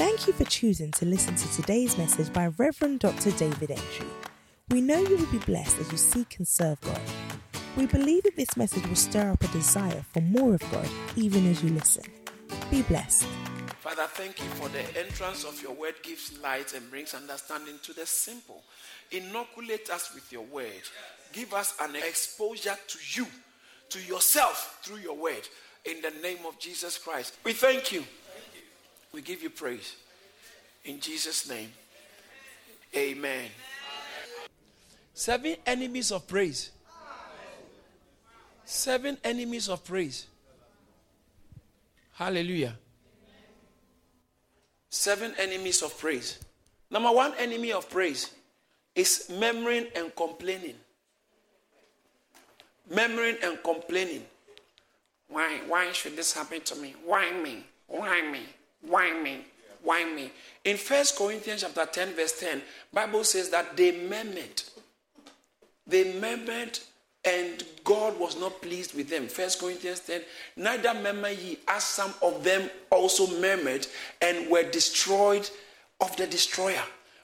Thank you for choosing to listen to today's message by Reverend Dr. David Entry. We know you will be blessed as you seek and serve God. We believe that this message will stir up a desire for more of God even as you listen. Be blessed. Father, thank you for the entrance of your word gives light and brings understanding to the simple. Inoculate us with your word. Give us an exposure to you, to yourself through your word. In the name of Jesus Christ. We thank you. We give you praise. In Jesus' name. Amen. Seven enemies of praise. Seven enemies of praise. Hallelujah. Seven enemies of praise. Number one enemy of praise is murmuring and complaining. Murmuring and complaining. Why, why should this happen to me? Why me? Why me? Why me? Why me? In First Corinthians chapter 10, verse 10, Bible says that they murmured. They murmured and God was not pleased with them. First Corinthians 10, neither murmur ye, as some of them also murmured and were destroyed of the destroyer.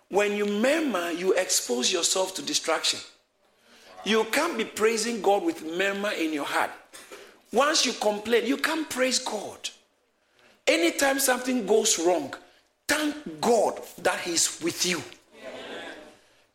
When you murmur, you expose yourself to distraction. You can't be praising God with murmur in your heart. Once you complain, you can't praise God. Anytime something goes wrong, thank God that He's with you.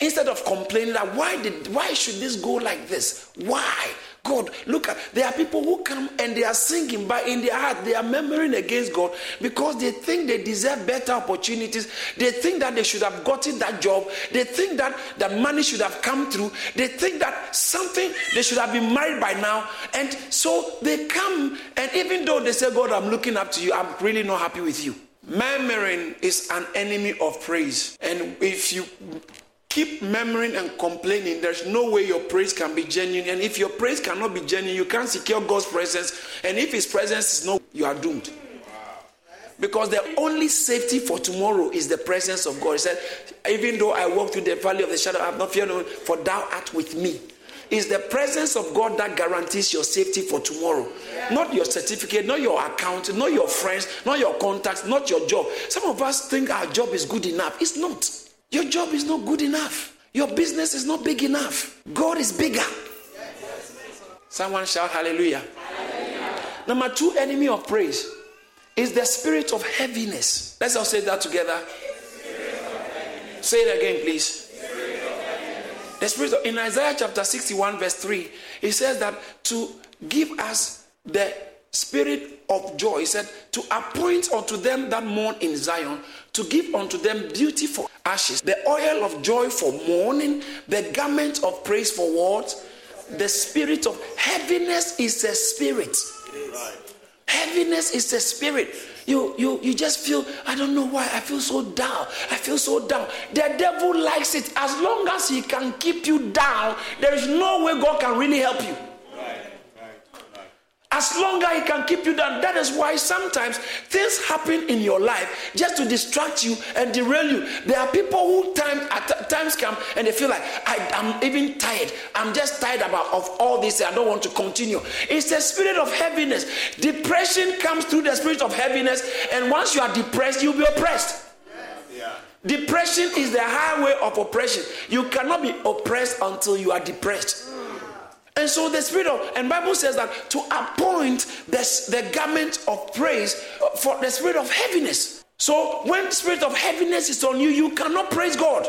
Instead of complaining that why did why should this go like this? Why? God, look at there are people who come and they are singing, but in their heart they are murmuring against God because they think they deserve better opportunities. They think that they should have gotten that job. They think that that money should have come through. They think that something they should have been married by now. And so they come, and even though they say, God, I'm looking up to you, I'm really not happy with you. Murmuring is an enemy of praise. And if you keep murmuring and complaining, there's no way your praise can be genuine. And if your praise cannot be genuine, you can't secure God's presence. And if His presence is not, you are doomed. Because the only safety for tomorrow is the presence of God. He said, Even though I walk through the valley of the shadow, I have not feared, for thou art with me. It's the presence of God that guarantees your safety for tomorrow. Not your certificate, not your account, not your friends, not your contacts, not your job. Some of us think our job is good enough. It's not. Your job is not good enough. Your business is not big enough. God is bigger. Someone shout hallelujah. hallelujah. Number two enemy of praise is the spirit of heaviness. Let's all say that together. Say it again, please. The spirit of, in Isaiah chapter 61, verse 3, it says that to give us the spirit of joy, he said, to appoint unto them that mourn in Zion, to give unto them beauty for ashes, the oil of joy for mourning, the garment of praise for what? The spirit of heaviness is a spirit. Heaviness is a spirit. You, you, you just feel, I don't know why, I feel so down. I feel so down. The devil likes it. As long as he can keep you down, there is no way God can really help you. As long as he can keep you down. That is why sometimes things happen in your life just to distract you and derail you. There are people who time at times come and they feel like I, am even tired. I'm just tired about of all this. I don't want to continue. It's the spirit of heaviness. Depression comes through the spirit of heaviness, and once you are depressed, you'll be oppressed. Depression is the highway of oppression. You cannot be oppressed until you are depressed. And so the spirit of, and Bible says that to appoint the, the garment of praise for the spirit of heaviness. So when the spirit of heaviness is on you, you cannot praise God.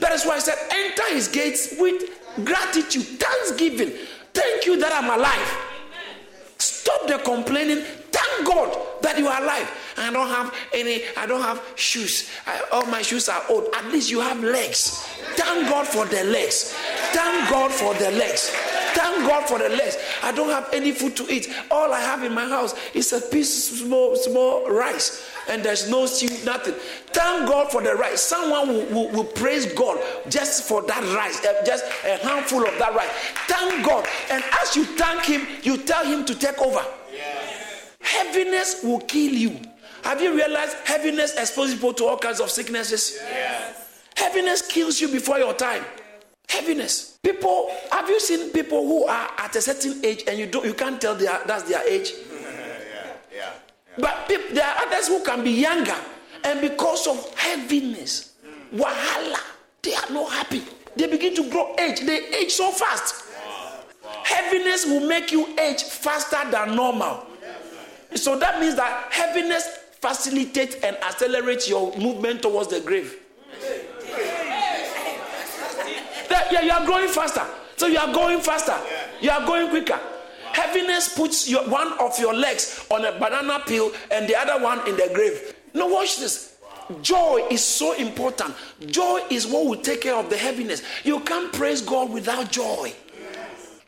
That is why I said, enter his gates with gratitude, thanksgiving. Thank you that I'm alive. Stop the complaining. Thank God that you are alive. I don't have any, I don't have shoes. I, all my shoes are old. At least you have legs. Thank God for the legs. Thank God for the legs. Thank God for the less. I don't have any food to eat. All I have in my house is a piece of small, small rice, and there's no stew, nothing. Thank God for the rice. Someone will, will, will praise God just for that rice, uh, just a handful of that rice. Thank God. And as you thank Him, you tell Him to take over. Yes. Heaviness will kill you. Have you realized heaviness exposes people to all kinds of sicknesses? Yes. Heaviness kills you before your time. Heaviness. People, have you seen people who are at a certain age and you don't you can't tell their, that's their age? yeah, yeah, yeah. But people, there are others who can be younger And because of heaviness, wahala, they are not happy. They begin to grow age. They age so fast. Heaviness will make you age faster than normal. So that means that heaviness facilitates and accelerates your movement towards the grave. Yeah, you are growing faster. So you are going faster. You are going quicker. Heaviness puts your, one of your legs on a banana peel and the other one in the grave. Now, watch this. Joy is so important. Joy is what will take care of the heaviness. You can't praise God without joy.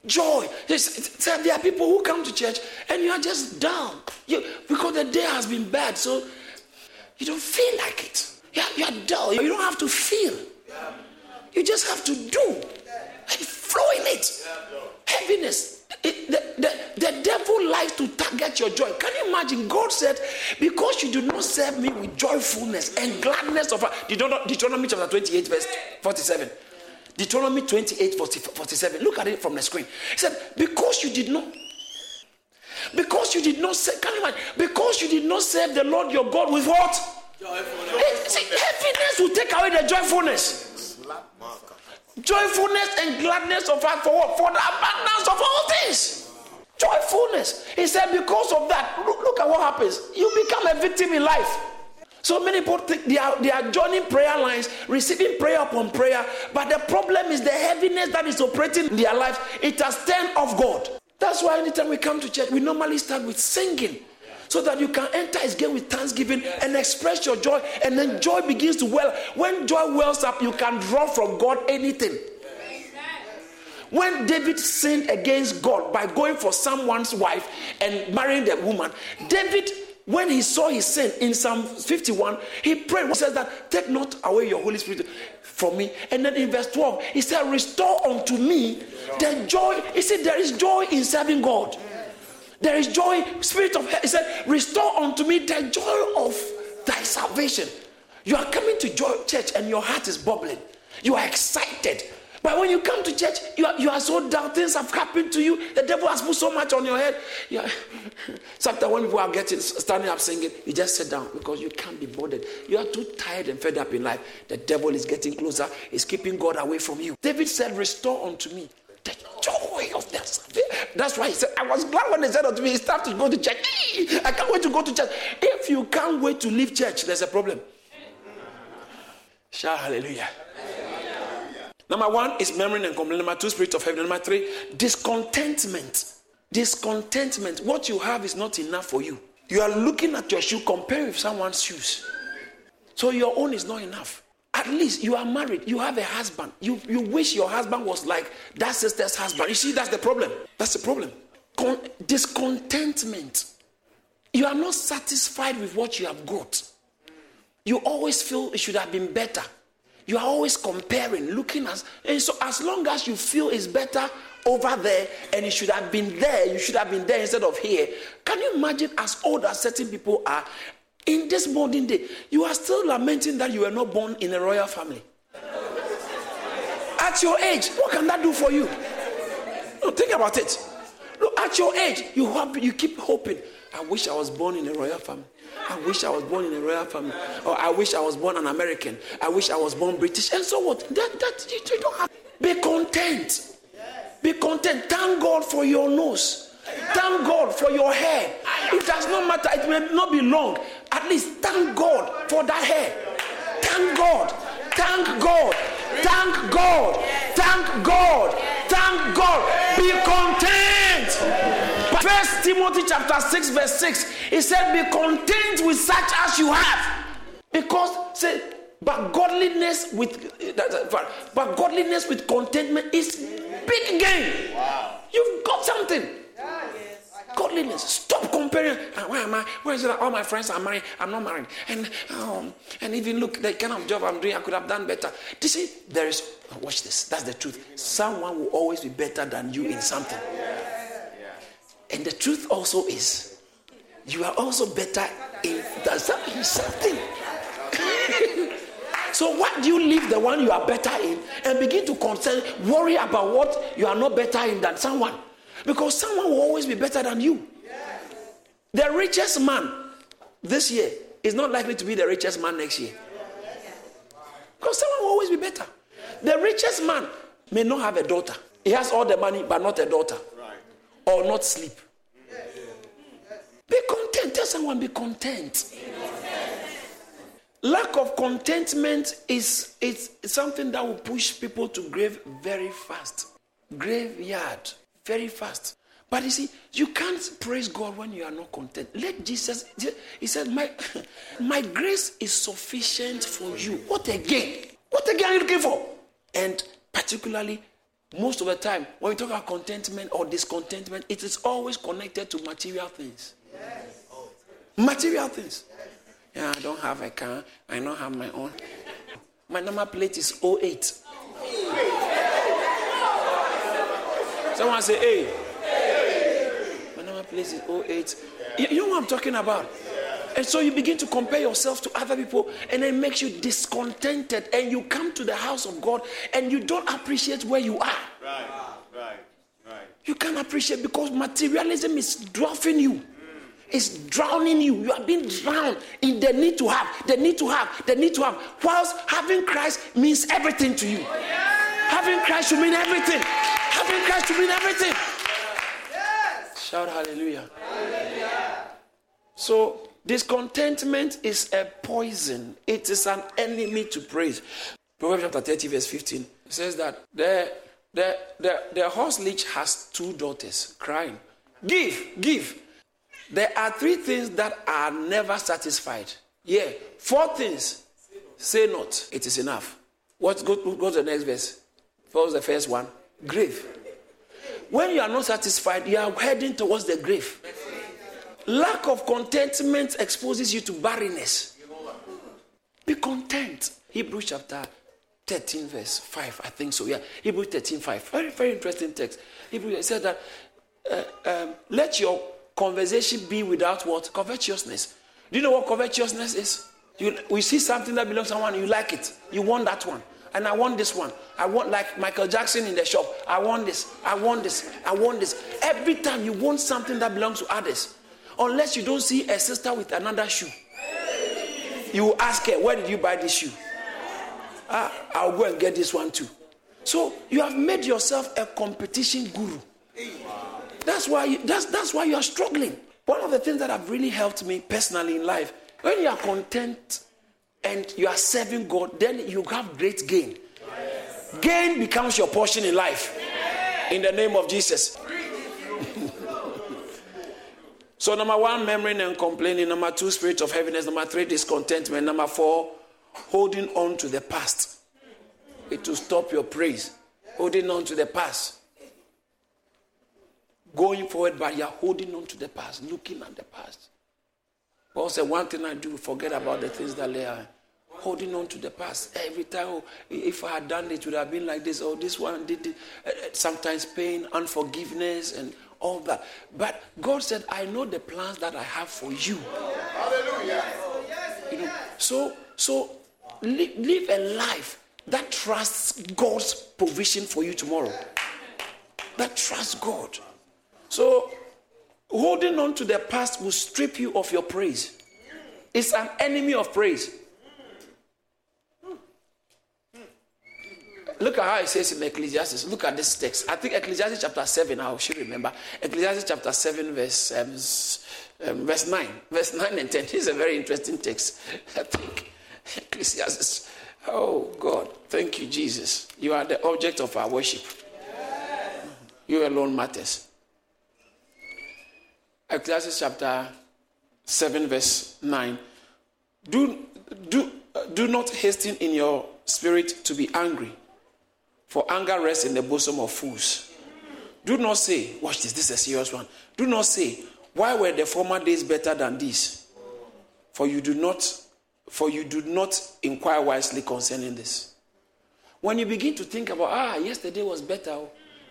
Joy. There are people who come to church and you are just down you, because the day has been bad, so you don't feel like it. You're, you're dull. You don't have to feel. You just have to do and flow in it. Heaviness. It, the, the, the devil likes to target your joy. Can you imagine? God said, Because you do not serve me with joyfulness and gladness of heart. Deuteronomy chapter 28, verse 47. Deuteronomy 28, 40, 47. Look at it from the screen. He said, Because you did not because you did not serve, can you imagine? Because you did not serve the Lord your God with what? Joyfulness. See, happiness will take away the joyfulness. Joyfulness and gladness of heart for what? For the abundance of all things. Joyfulness. He said, because of that, look, look at what happens. You become a victim in life. So many people think they are, they are joining prayer lines, receiving prayer upon prayer, but the problem is the heaviness that is operating in their life. It has turned off God. That's why anytime we come to church, we normally start with singing so that you can enter his gate with thanksgiving and express your joy, and then joy begins to well. When joy wells up, you can draw from God anything. When David sinned against God by going for someone's wife and marrying the woman, David when he saw his sin in Psalm 51, he prayed. He says that, Take not away your Holy Spirit from me. And then in verse 12, he said, Restore unto me the joy. He said, There is joy in serving God. There is joy, spirit of he said, Restore unto me the joy of thy salvation. You are coming to joy, church and your heart is bubbling. You are excited. But when you come to church, you are, you are so down. Things have happened to you. The devil has put so much on your head. Yeah. Sometimes when people are getting standing up singing, you just sit down because you can't be bothered. You are too tired and fed up in life. The devil is getting closer. Is keeping God away from you. David said, "Restore unto me the joy of that That's why he said, I was glad when they said unto me, it's time to go to church. I can't wait to go to church. If you can't wait to leave church, there's a problem. Shout hallelujah. Number one is memory and complaint. Number two, spirit of heaven. Number three, discontentment. Discontentment. What you have is not enough for you. You are looking at your shoe, comparing with someone's shoes. So your own is not enough. At least you are married, you have a husband. You, you wish your husband was like that sister's husband. You see, that's the problem. That's the problem. Con- discontentment. You are not satisfied with what you have got. You always feel it should have been better. You are always comparing, looking at, and so as long as you feel it's better over there and it should have been there, you should have been there instead of here. Can you imagine as old as certain people are? In this modern day, you are still lamenting that you were not born in a royal family. At your age, what can that do for you? No, think about it. Look, at your age, you hope, you keep hoping. I wish I was born in a royal family. I wish I was born in a royal family. Or I wish I was born an American. I wish I was born British. And so what? That, that you, you don't have. Be content. Be content. Thank God for your nose. Thank God for your hair. It does not matter. It may not be long. At least thank God for that hair. Thank God. Thank God. Thank God. Thank God. Thank God. Be content. First Timothy chapter 6, verse 6, he said, Be content with such as you have. Because say, but godliness with but godliness with contentment is big gain. Wow. You've got something. Godliness. Stop comparing. Uh, where am I? Where is it? All my friends are married. I'm not married. And um, and even look, the kind of job I'm doing, I could have done better. You see, there is. Watch this. That's the truth. Someone will always be better than you in something. And the truth also is, you are also better in something. so why do you leave the one you are better in and begin to concern, worry about what you are not better in than someone? Because someone will always be better than you. The richest man this year is not likely to be the richest man next year. Because someone will always be better. The richest man may not have a daughter. He has all the money, but not a daughter. Right. Or not sleep. Be content. Tell someone, be content. Lack of contentment is, it's something that will push people to grave very fast. Graveyard, very fast. But you see, you can't praise God when you are not content. Let Jesus, he said, My, my grace is sufficient for you. What again? What again are you looking for? And particularly, most of the time, when we talk about contentment or discontentment, it is always connected to material things. Yes. Material things. Yeah, I don't have a car. I don't have my own. My number plate is 08. Someone say, hey place is 08. You know what I'm talking about? And so you begin to compare yourself to other people, and it makes you discontented. And you come to the house of God and you don't appreciate where you are. Right, right, right. You can't appreciate because materialism is dwarfing you. It's drowning you. You are being drowned in the need to have, the need to have, the need to have. Whilst having Christ means everything to you. Oh, having Christ should mean everything. Having Christ should mean everything. Shout hallelujah. hallelujah. So, discontentment is a poison, it is an enemy to praise. Proverbs chapter 30, verse 15 says that the, the, the, the horse leech has two daughters crying, Give, give. There are three things that are never satisfied. Yeah, four things. Say not, it is enough. What go, go to the next verse. What was the first one? Grave. When you are not satisfied, you are heading towards the grave. Lack of contentment exposes you to barrenness. Be content. Hebrews chapter 13, verse 5. I think so. Yeah. Hebrews 13, 5. Very, very interesting text. Hebrews said that uh, um, let your conversation be without what? Covetousness. Do you know what covetousness is? You, we see something that belongs to someone, you like it. You want that one and I want this one. I want like Michael Jackson in the shop. I want this. I want this. I want this. Every time you want something that belongs to others, unless you don't see a sister with another shoe, you ask her, "Where did you buy this shoe?" Ah, I'll go and get this one too. So you have made yourself a competition guru. That's why you, that's that's why you are struggling. One of the things that have really helped me personally in life, when you are content and you are serving God, then you have great gain. Yes. Gain becomes your portion in life. Yes. In the name of Jesus. so, number one, memory and complaining. Number two, spirit of heaviness. Number three, discontentment. Number four, holding on to the past. It will stop your praise. Holding on to the past. Going forward, but you're holding on to the past, looking at the past. Paul said, One thing I do, forget about the things that lay are holding on to the past. Every time, oh, if I had done it, it would have been like this. Oh, this one did it. Uh, uh, sometimes pain, unforgiveness, and all that. But God said, I know the plans that I have for you. Hallelujah. You know, so, so live, live a life that trusts God's provision for you tomorrow. That trusts God. So Holding on to the past will strip you of your praise. It's an enemy of praise. Look at how it says in Ecclesiastes. Look at this text. I think Ecclesiastes chapter 7, I should remember. Ecclesiastes chapter 7, verse, um, um, verse 9. Verse 9 and 10. This is a very interesting text. I think. Ecclesiastes. Oh, God. Thank you, Jesus. You are the object of our worship. You alone matters. Ecclesiastes chapter 7, verse 9. Do, do, do not hasten in your spirit to be angry, for anger rests in the bosom of fools. Do not say, watch this, this is a serious one. Do not say, why were the former days better than these? For you do not, for you do not inquire wisely concerning this. When you begin to think about, ah, yesterday was better,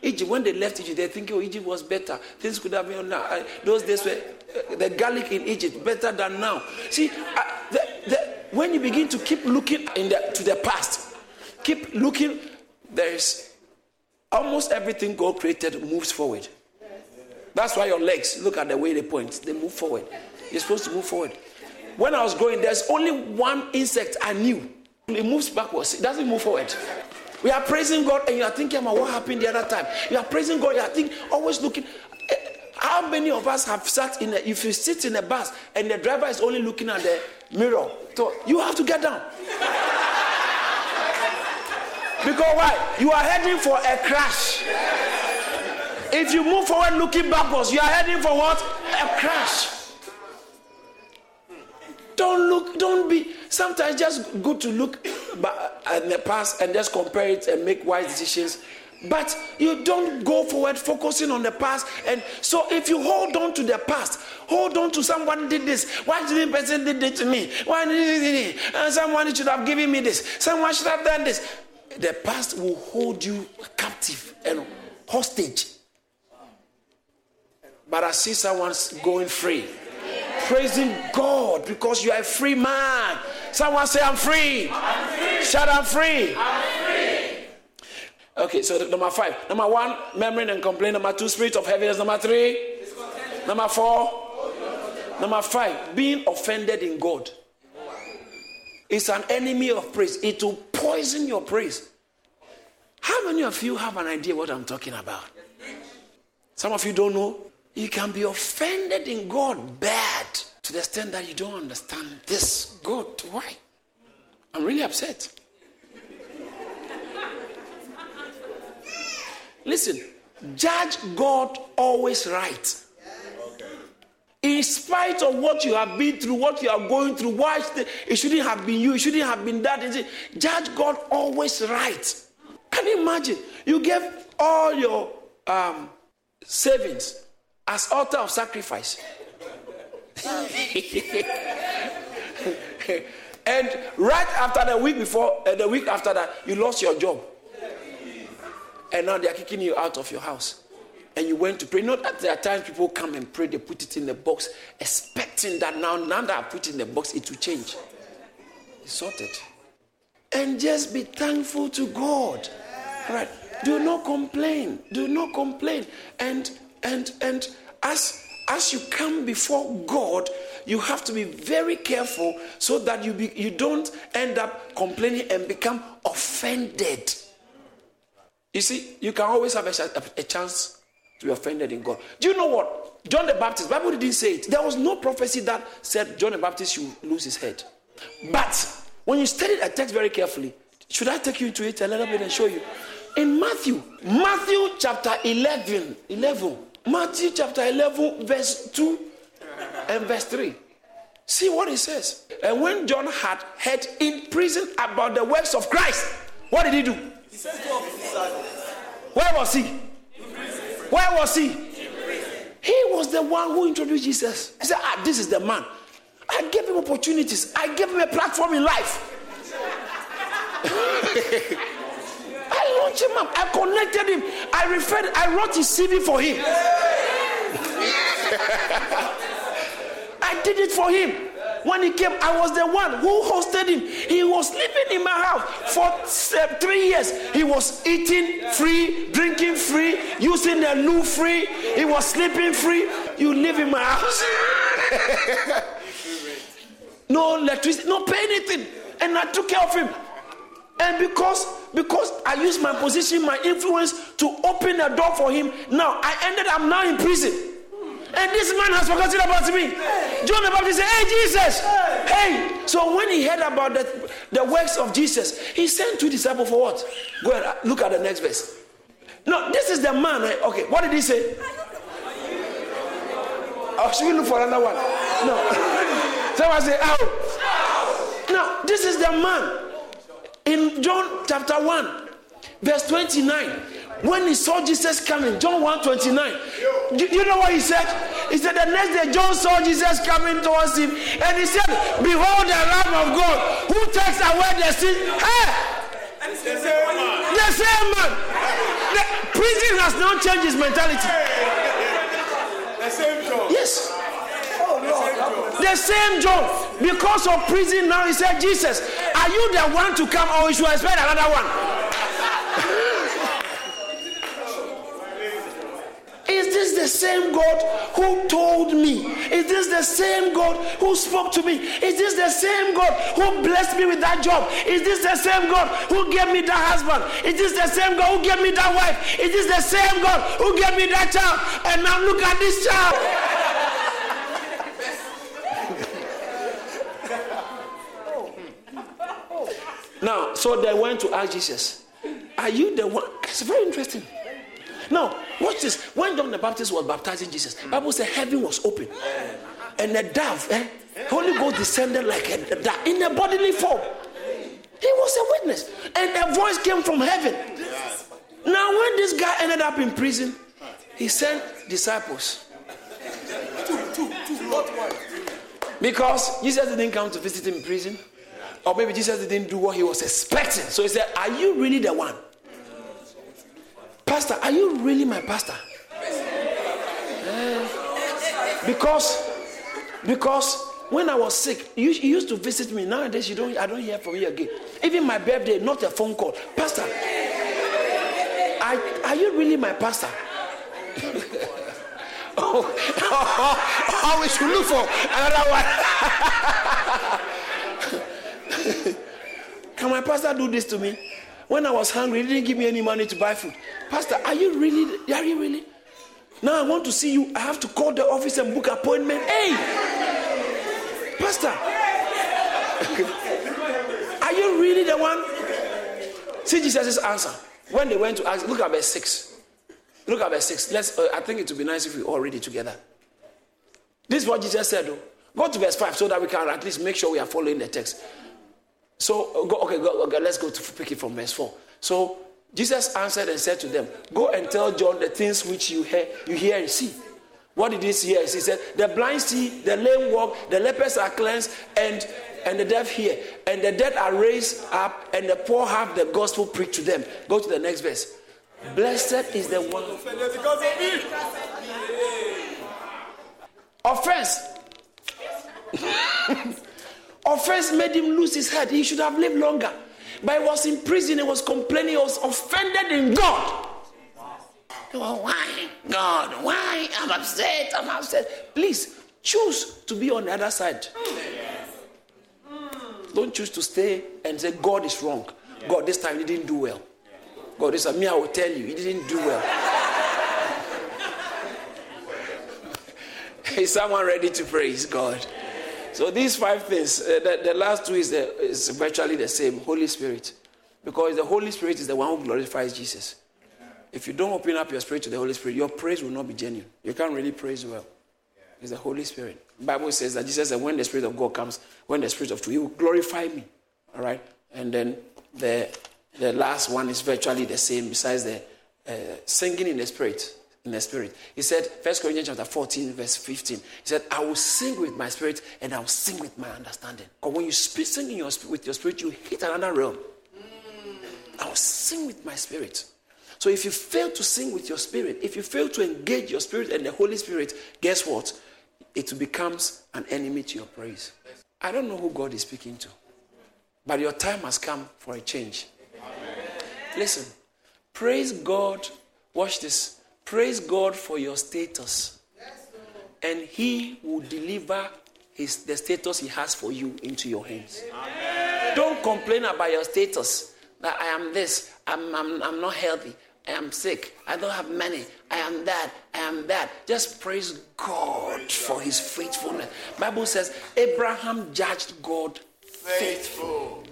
Egypt, when they left Egypt, they think, oh, Egypt was better. Things could have been, uh, those days were, uh, the garlic in Egypt, better than now. See, uh, the, the, when you begin to keep looking in the, to the past, keep looking, there's almost everything God created moves forward. That's why your legs, look at the way they point, they move forward. You're supposed to move forward. when I was growing, there's only one insect I knew. It moves backwards, it doesn't move forward. We are praising God and you are thinking about what happened the other time. You are praising God, you are thinking, always looking. Eh, how many of us have sat in a, if you sit in a bus and the driver is only looking at the mirror, so you have to get down. because why? You are heading for a crash. If you move forward looking backwards, you are heading for what? A crash. Don't look, don't be. Sometimes just good to look at uh, the past and just compare it and make wise decisions. But you don't go forward focusing on the past. And so if you hold on to the past, hold on to someone did this. Why did this person did it to me? Why did it? And someone should have given me this. Someone should have done this. The past will hold you captive and hostage. But I see someone's going free praising God because you are a free man. Someone say, I'm free. I'm free. Shout, I'm free. I'm free. Okay, so number five. Number one, memory and complaint. Number two, spirit of heaviness. Number three, number four, number five, being offended in God. It's an enemy of praise. It will poison your praise. How many of you have an idea what I'm talking about? Some of you don't know. You can be offended in God bad to the extent that you don't understand this God. Why? I'm really upset. Listen, judge God always right. In spite of what you have been through, what you are going through, why it shouldn't have been you, it shouldn't have been that. Judge God always right. Can you imagine? You gave all your um, savings as altar of sacrifice. and right after the week before, uh, the week after that, you lost your job. And now they are kicking you out of your house. And you went to pray. Not that there are times people come and pray, they put it in the box, expecting that now, now that I put it in the box, it will change. It's sorted. And just be thankful to God. All right. Do not complain. Do not complain. And and and as as you come before God, you have to be very careful so that you be, you don't end up complaining and become offended. You see, you can always have a, a, chance to be offended in God. Do you know what? John the Baptist, Bible didn't say it. There was no prophecy that said John the Baptist should lose his head. But when you study a text very carefully, should I take you into it a little bit and show you? In Matthew, Matthew chapter 11, 11, Matthew chapter 11, verse 2 and verse 3. See what it says. And when John had heard in prison about the works of Christ, what did he do? He said to Where was he? Where was he? He was the one who introduced Jesus. He said, Ah, this is the man. I gave him opportunities, I gave him a platform in life. I launched him up. I connected him. I referred, I wrote his CV for him. I did it for him. When he came, I was the one who hosted him. He was living in my house for uh, three years. He was eating free, drinking free, using the loo free. He was sleeping free. You live in my house. no electricity, no pay anything. And I took care of him. And because because I used my position, my influence to open a door for him, now I ended up now in prison. And this man has forgotten about me. John the Baptist said, Hey, Jesus. Hey. So when he heard about the, the works of Jesus, he sent two disciples for what? Go ahead, look at the next verse. No, this is the man. Eh? Okay, what did he say? Oh, should we look for another one? No. Someone say, Oh. Now, this is the man in John chapter 1, verse 29, when he saw Jesus coming, John 1 29, do you know what he said? He said, The next day, John saw Jesus coming towards him, and he said, Behold, the Lamb of God who takes away the sin. Hey! The same man. The same man. The prison has now changed his mentality. The same John. Yes. The same John. Because of prison now, he said, Jesus, are you the one to come or we should expect another one? Same God who told me? Is this the same God who spoke to me? Is this the same God who blessed me with that job? Is this the same God who gave me that husband? Is this the same God who gave me that wife? Is this the same God who gave me that child? And now look at this child. now, so they went to ask Jesus, Are you the one? It's very interesting. Now, watch this. When John the Baptist was baptizing Jesus, Bible said heaven was open. And a dove, eh, Holy Ghost descended like a, dove in a bodily form. He was a witness. And a voice came from heaven. Now, when this guy ended up in prison, he sent disciples. Because Jesus didn't come to visit him in prison. Or maybe Jesus didn't do what he was expecting. So he said, Are you really the one? Pastor, are you really my pastor? Uh, because because when I was sick, you, you, used to visit me. Nowadays, you don't. I don't hear from you again. Even my birthday, not a phone call. Pastor, are, are you really my pastor? oh, oh, oh, we should look for another one. Can my pastor do this to me? When I was hungry, he didn't give me any money to buy food. Pastor, are you really? Are you really? Now I want to see you. I have to call the office and book appointment. Hey, Pastor, are you really the one? See Jesus' answer. When they went to ask, look at verse 6. Look at verse 6. Let's, uh, I think it would be nice if we all read it together. This is what Jesus said, though. Go to verse 5 so that we can at least make sure we are following the text. So, go, okay, go, okay, let's go to pick it from verse 4. So, Jesus answered and said to them, Go and tell John the things which you hear, you hear and see. What did he see? He said, The blind see, the lame walk, the lepers are cleansed, and, and the deaf hear, and the dead are raised up, and the poor have the gospel preached to them. Go to the next verse. Blessed is the one. of Offense. Offense made him lose his head. He should have lived longer. But he was in prison. He was complaining. He was offended in God. Oh, why, God? Why? I'm upset. I'm upset. Please choose to be on the other side. Don't choose to stay and say God is wrong. God, this time he didn't do well. God, this time me, I will tell you, he didn't do well. is someone ready to praise God? So these five things, uh, the, the, last two is, the, is virtually the same, Holy Spirit. Because the Holy Spirit is the one who glorifies Jesus. If you don't open up your spirit to the Holy Spirit, your praise will not be genuine. You can't really praise well. It's the Holy Spirit. The Bible says that Jesus said, when the Spirit of God comes, when the Spirit of truth, He will glorify me. All right? And then the, the last one is virtually the same, besides the uh, singing in the Spirit in the spirit. He said, First Corinthians chapter 14, verse 15. He said, I will sing with my spirit and I will sing with my understanding. Because when you speak, sing your, with your spirit, you hit another realm. I will sing with my spirit. So if you fail to sing with your spirit, if you fail to engage your spirit and the Holy Spirit, guess what? It becomes an enemy to your praise. I don't know who God is speaking to, but your time has come for a change. Listen, praise God. Watch this Praise God for your status. And He will deliver his, the status He has for you into your hands. Amen. Don't complain about your status. That I am this, I'm, I'm, I'm not healthy, I am sick, I don't have money, I am that, I am that. Just praise God for His faithfulness. Bible says Abraham judged God faithful.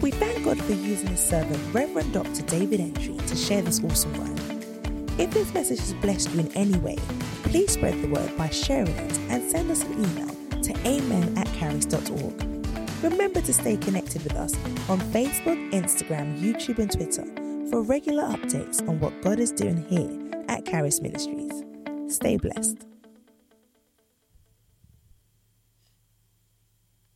We thank God for using His servant, Reverend Dr. David Entry, to share this awesome word. If this message has blessed you in any way, please spread the word by sharing it and send us an email to amen at caris.org. Remember to stay connected with us on Facebook, Instagram, YouTube, and Twitter for regular updates on what God is doing here at Caris Ministries. Stay blessed.